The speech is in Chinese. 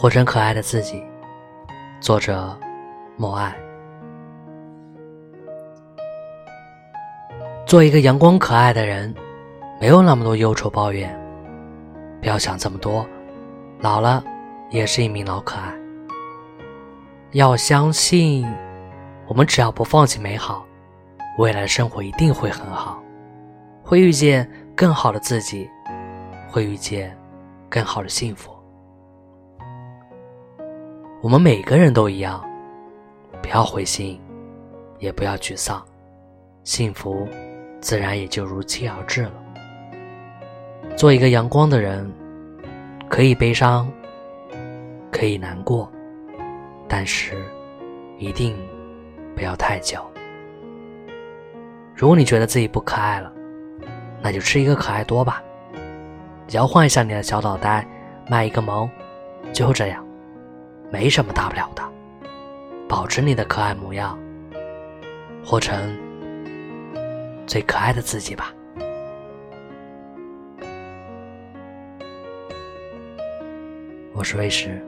活成可爱的自己。作者：莫爱。做一个阳光可爱的人，没有那么多忧愁抱怨。不要想这么多，老了也是一名老可爱。要相信，我们只要不放弃美好，未来生活一定会很好，会遇见更好的自己，会遇见更好的幸福。我们每个人都一样，不要灰心，也不要沮丧，幸福自然也就如期而至了。做一个阳光的人，可以悲伤，可以难过，但是一定不要太久。如果你觉得自己不可爱了，那就吃一个可爱多吧，摇晃一下你的小脑袋，卖一个萌，就这样。没什么大不了的，保持你的可爱模样，活成最可爱的自己吧。我是魏石。